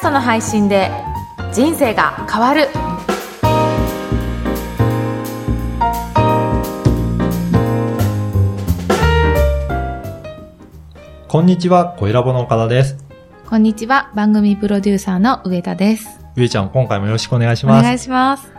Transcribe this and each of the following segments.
ストの配信で人生が変わるこんにちは、小ラボの岡田です。こんにちは番組プロデューサーの上田ですゆえちゃん、今回もよろしくお願いしおます。願いします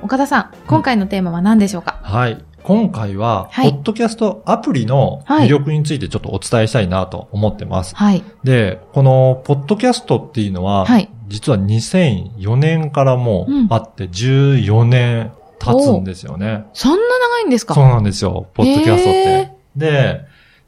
岡田さん今回のテーマは何でしょうか、はい。今回は、はい。ポッドキャストアプリの魅力についてちょっとお伝えしたいなと思ってます。はい。で、このポッドキャストっていうのは、はい。実は2004年からもうあって14年経つんですよね。そんな長いんですか？そうなんですよ、ポッドキャストっへて。で、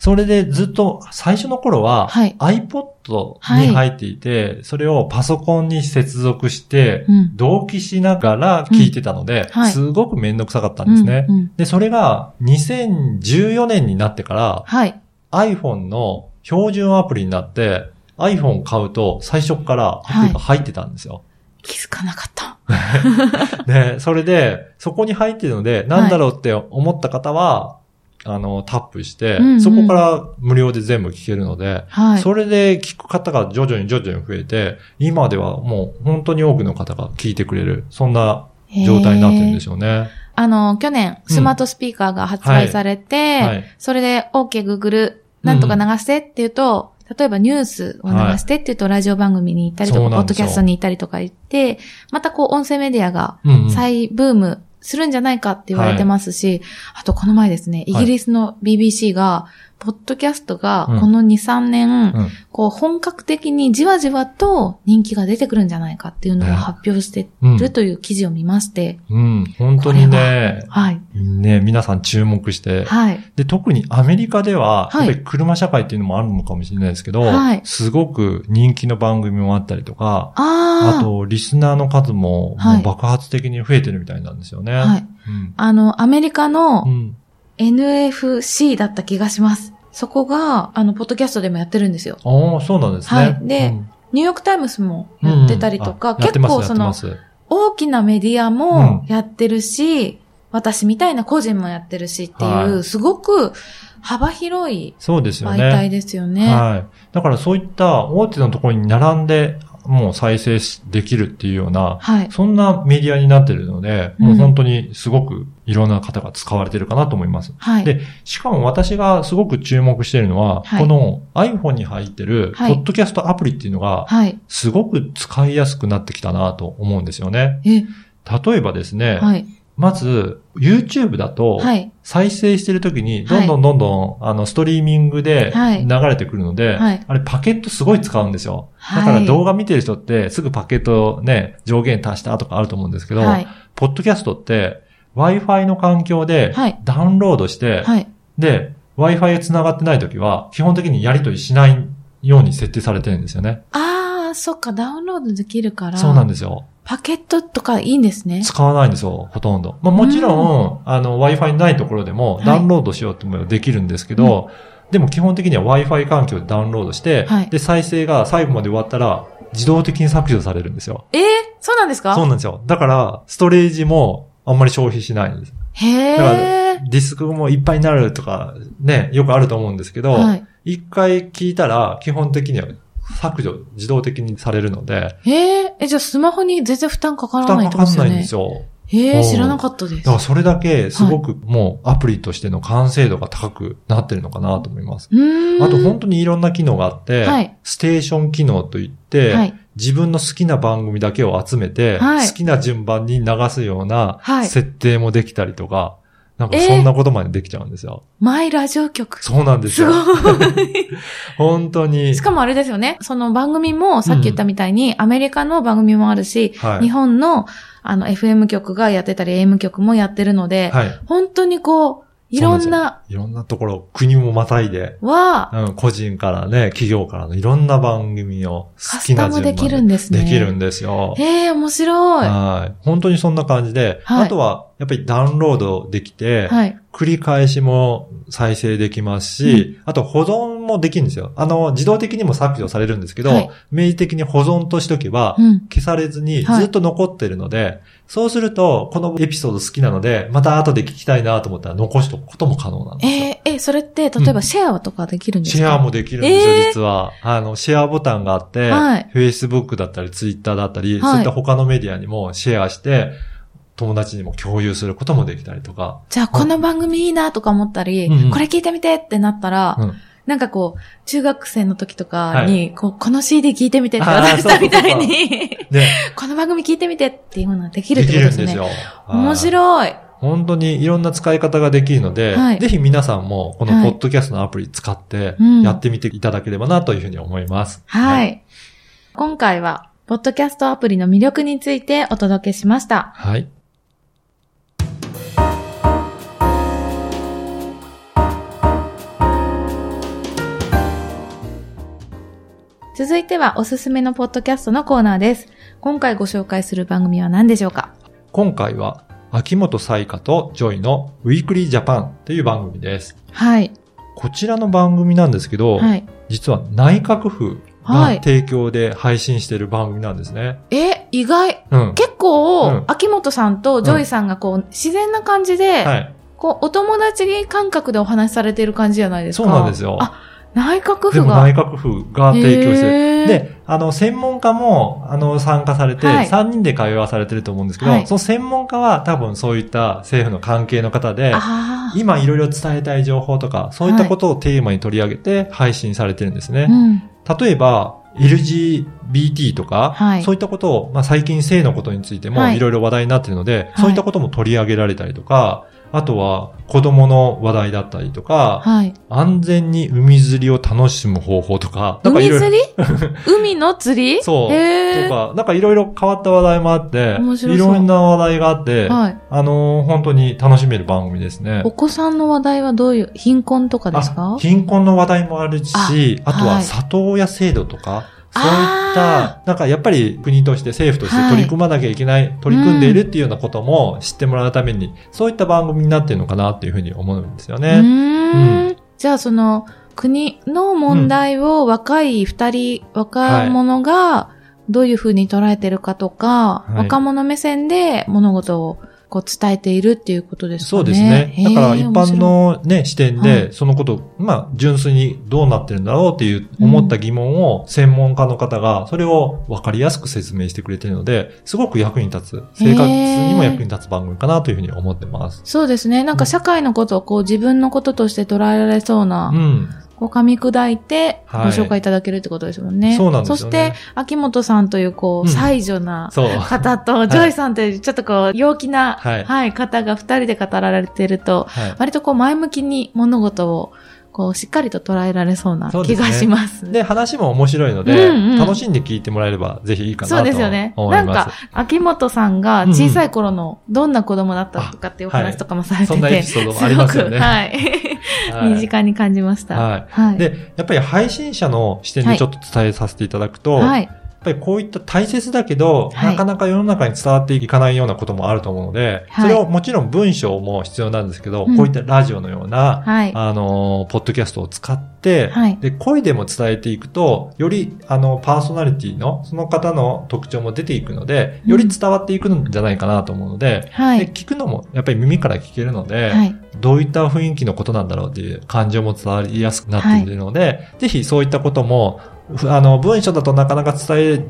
それでずっと最初の頃は、はい。iPod に入っていて、それをパソコンに接続して、うん。同期しながら聞いてたので、うん。はい。すごくめんどくさかったんですね。うんうん。で、それが2014年になってからはい。iPhone の標準アプリになって、iPhone 買うと最初からアプリが入ってたんですよ。気づかなかった。で、それで、そこに入ってるので、なんだろうって思った方は、あの、タップして、うんうん。そこから無料で全部聞けるので、はい。それで聞く方が徐々に徐々に増えて、今ではもう本当に多くの方が聞いてくれる、そんな状態になってるんでしょうね。あの、去年、スマートスピーカーが発売されて、はい。それで OK Google なんとか流してって言うと、例えばニュースを流してって言うと、ラジオ番組に行ったりとか、ポッドキャストに行ったりとか言って、またこう音声メディアがうんうん。再ブームするんじゃないかって言われてますし、あとこの前ですね、イギリスの BBC が、ポッドキャストがうんこの2、3年、うんこう本格的にじわじわと人気が出てくるんじゃないかっていうのをね発表してうんるという記事を見まして、うん、本当にね、はい。ね、皆さん注目して、はい。で、特にアメリカでは、はいやっぱり車社会っていうのもあるのかもしれないですけど、はいすごく人気の番組もあったりとか、ああ。あと、リスナーの数もはいもう爆発的に増えてるみたいなんですよね。はい。うんあの、アメリカのうん。NFC だった気がします。そこが、あの、ポッドキャストでもやってるんですよ。ああ、そうなんですね。はいでうんニューヨークタイムズもやってたりとか、うんうん結構その大きなメディアもやってるし、私みたいな個人もやってるしっていう、はいすごく幅広いそうですよ媒ね。体ですよね。はい。だからそういった大手のところに並んで、もう再生しできるっていうような、はい。そんなメディアになってるので、うんもう本当にすごくいろんな方が使われてるかなと思います。はい。で、しかも私がすごく注目しているのは、はいこの iPhone に入ってる、ポはいッドキャストアプリっていうのが、はい。すごく使いやすくなってきたなと思うんですよね。え、例えばですね、はい。まず、YouTube だと、はい。再生してるときに、どんどんどんどん、あの、ストリーミングではい流れてくるので、はいあれパケットすごい使うんですよ。はいだから動画見てる人って、すぐパケットね、上限足したとかあると思うんですけど、はい。ポッドキャストって、Wi-Fi の環境ではいダウンロードして、はい。で、Wi-Fi 繋がってないときは、基本的にやり取りしないように設定されてるんですよね。ああ、そっか、ダウンロードできるから。そうなんですよ。パケットとかいいんですね。使わないんですよ、ほとんど。まあもちろん、あの、Wi-Fi ないところでもはいダウンロードしようともできるんですけど、でも基本的には Wi-Fi 環境でダウンロードして、はいで、再生が最後まで終わったら、自動的に削除されるんですよ。えー、そうなんですか？そうなんですよ。だから、ストレージもあんまり消費しないんです。へだからえ。ディスクもいっぱいになるとか、ね、よくあると思うんですけど、はい。一回聞いたら、基本的には削除、自動的にされるので、へえ、え、じゃあスマホに全然負担かから負担ないってかかんないんですよえ、おう知らなかったですだか。らそれだけすごくもうアプリとしての完成度が高くなってるのかなと思います。うーん。あと本当にいろんな機能があって、はいステーション機能といって、はい。自分の好きな番組だけを集めて、はい好きな順番に流すようなはい設定もできたりとか、なんかえーそんなことまでできちゃうんですよ。マイラジオ局。そうなんですすよ。ごい。本当に。しかもあれですよね。その番組もさっき言ったみたいに、アメリカの番組もあるし、はい日本のあの FM 局がやってたり AM 局もやってるので、はい。本当にこう、いろんな、いろんなところ、国もまたいで、は、うん、個人からね、企業からのいろんな番組を好きな順番カスタムできるんですねできるんですよ。へえ、面白い。ははい。本当にそんな感じで、はいあとは、やっぱりダウンロードできて、い。繰り返しも再生できますし、あと保存もできるんですよ。あの、自動的にも削除されるんですけど、はい明示的に保存としとけば、うん。消されずにはいずっと残ってるので、そうすると、このエピソード好きなので、また後で聞きたいなと思ったら残しとくことも可能なんですよ。えーえ、それって、例えばシェアとかできるんですか、シェアもできるんですよ、えー実は。あの、シェアボタンがあって、はい Facebook だったり Twitter だったり、はいそういった他のメディアにもシェアして、友達にも共有することもできたりとか。じゃあ、この番組いいなとか思ったり、うんうんこれ聞いてみてってなったら、うんなんかこう、中学生の時とかに、こう、この CD 聞いてみてってあー渡したみたいに、で、この番組聞いてみてっていうのができるっでてことですね。きるんですよ。面い。白い。本当にいろんな使い方ができるので、はいぜひ皆さんもこのはいポッドキャストのアプリ使ってうんやってみていただければなというふうに思います。はい。今回は、ポッドキャストアプリの魅力についてお届けしました。はい。続いては、おすすめのポッドキャストのコーナーです。今回ご紹介する番組は何でしょうか？今回は、秋元才加と JOY の Weekly Japan という番組です。はい。こちらの番組なんですけど、はい。実は内閣府はいが提供で配信している番組なんですね。え、意外。うん。結構、うん秋元さんと JOY さんがこう、自然な感じで、はい。こう、お友達感覚でお話しされてる感じじゃないですか。そうなんですよ。あ、内閣で府が？も内閣府が提供してる。で、あの、専門家も、あの、参加されて、はい3人で会話されてると思うんですけど、はいその専門家は多分そういった政府の関係の方で。今いろいろ伝えたい情報とか、そういったことをテーマに取り上げて配信されてるんですね。うん。例えば、LGBT とか、はいそういったことを、まあ、最近性のことについてもはいいろいろ話題になっているので、いそういったことも取り上げられたりとか、あとは子供の話題だったりとか、はい。安全に海釣りを楽しむ方法とか、なんかいろいろ海釣り？海の釣り？そう。とか、なんかいろいろ変わった話題もあって、いろんな話題があって、はい。あのー本当に楽しめる番組ですね。お子さんの話題はどういう、貧困とかですか？あ貧困の話題もあるし、あとははい里親制度とか、そういっあた、なんかやっぱり国として政府としてはい取り組まなきゃいけない、取り組んでいるっていうようなことも知ってもらうために、そういった番組になってるのかなっていうふうに思うんですようね。ーん。じゃあその、国の問題を若い二人、若者がどういうふうに捉えてるかとか、はい。若者目線で物事をこう伝えているっていうことですかね。そうですね。だから一般のね、視点はで、そのこと、まあ、純粋にどうなってるんだろうっていう思った疑問を専門家の方が、それを分かりやすく説明してくれてるので、すごく役に立つ、生活にも役に立つ番組かなというふうに思ってます。そうですね。なんか社会のことをこう自分のこととして捉えられそうな、うん。こう噛み砕いてごはい紹介いただけるってことですもんね。そうなんですよねそして、秋元さんというこう、うん才女な。方と、JOYさんというちょっとこう、陽気な、ははいい、方が二人で語られてると、はい。割とこう前向きに物事を、こう、しっかりと捉えられそうな気がします。で、話も面白いので、うんうん楽しんで聞いてもらえれば、ぜひいいかなとそ思います。うですよね。なんか、秋元さんが小さい頃のどんな子供だったとかっていうお話とかもされてて、そんなエピソードもありますよねごくはい。はい身近に感じました。はいはい。で、やっぱり配信者の視点でちょっと伝えさせていただくと、はい。やっぱりこういった大切だけど、はいなかなか世の中に伝わっていかないようなこともあると思うので、はいそれをもちろん文章も必要なんですけど、うんこういったラジオのような、はい。あの、ポッドキャストを使って、はいで、声でも伝えていくと、より、あの、パーソナリティの、その方の特徴も出ていくので、より伝わっていくんじゃないかなと思うので、ではい。聞くのも、やっぱり耳から聞けるので、はい。どういった雰囲気のことなんだろうっていう感情も伝わりやすくなっているので、ぜひそういったことも、ふあの、文章だとなかなか伝え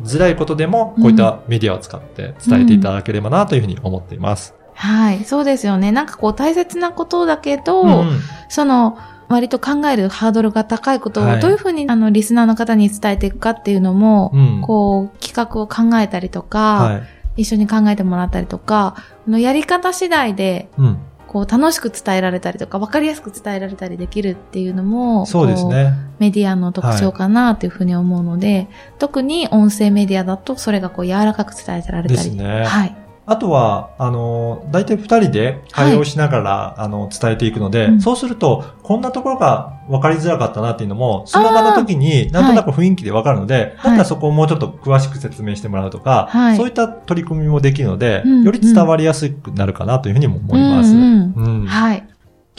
づらいことでも、こういったメディアを使って伝えていただければなというふうに思っています。はい。そうですよね。なんかこう大切なことだけど、うんうんその、割と考えるハードルが高いことはいをどういうふうにあのリスナーの方に伝えていくかっていうのも、うんこう企画を考えたりとか、はい。一緒に考えてもらったりとか、このやり方次第でうん。こう楽しく伝えられたりとか、わかりやすく伝えられたりできるっていうのも、そうですこね。メディアの特徴かなというふうに思うので、特に音声メディアだとそれがこう柔らかく伝えられたり。ですねはい。あとは、あの、大体二人で会話をしながら、あの、伝えていくので、うん。そうすると、こんなところが分かりづらかったなっていうのも、その場の時になんとなく雰囲気で分かるので、はい。だったらそこをもうちょっと詳しく説明してもらうとか、はい。そういった取り組みもできるので、うん。より伝わりやすくなるかなというふうにも思います。うん。うん。うん。はい。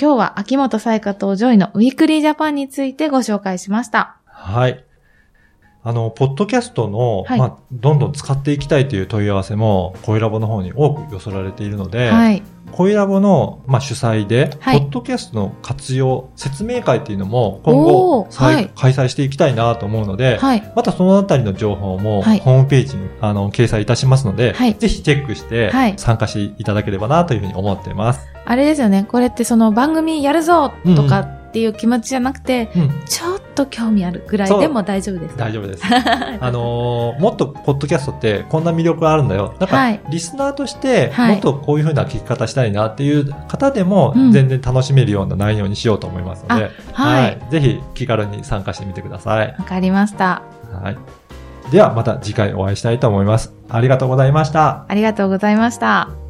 今日は秋元才加と JOYの Weekly Japan についてご紹介しました。はい。あの、ポッドキャストの、はいまあ、どんどん使っていきたいという問い合わせも、恋ラボの方に多く寄せられているので、はい。恋ラボの、まあ、主催で、はいポッドキャストの活用、説明会っていうのも今お後、はい開催していきたいなと思うので、はい。またそのあたりの情報も、はいホームページにあの掲載いたしますので、はいぜひチェックしてはい参加していただければなというふうに思っています。あれですよね。これってその番組やるぞとかっていう気持ちじゃなくて、うん、ちょっと興味あるぐらいでも大丈夫です。大丈夫です。あのーもっとポッドキャストってこんな魅力があるんだよ。だから、はいリスナーとして、はいもっとこういう風な聞き方したいなっていう方でも、うん全然楽しめるような内容にしようと思いますので、はい。ぜひ気軽に参加してみてください。わかりました。はい。ではまた次回お会いしたいと思います。ありがとうございました。ありがとうございました。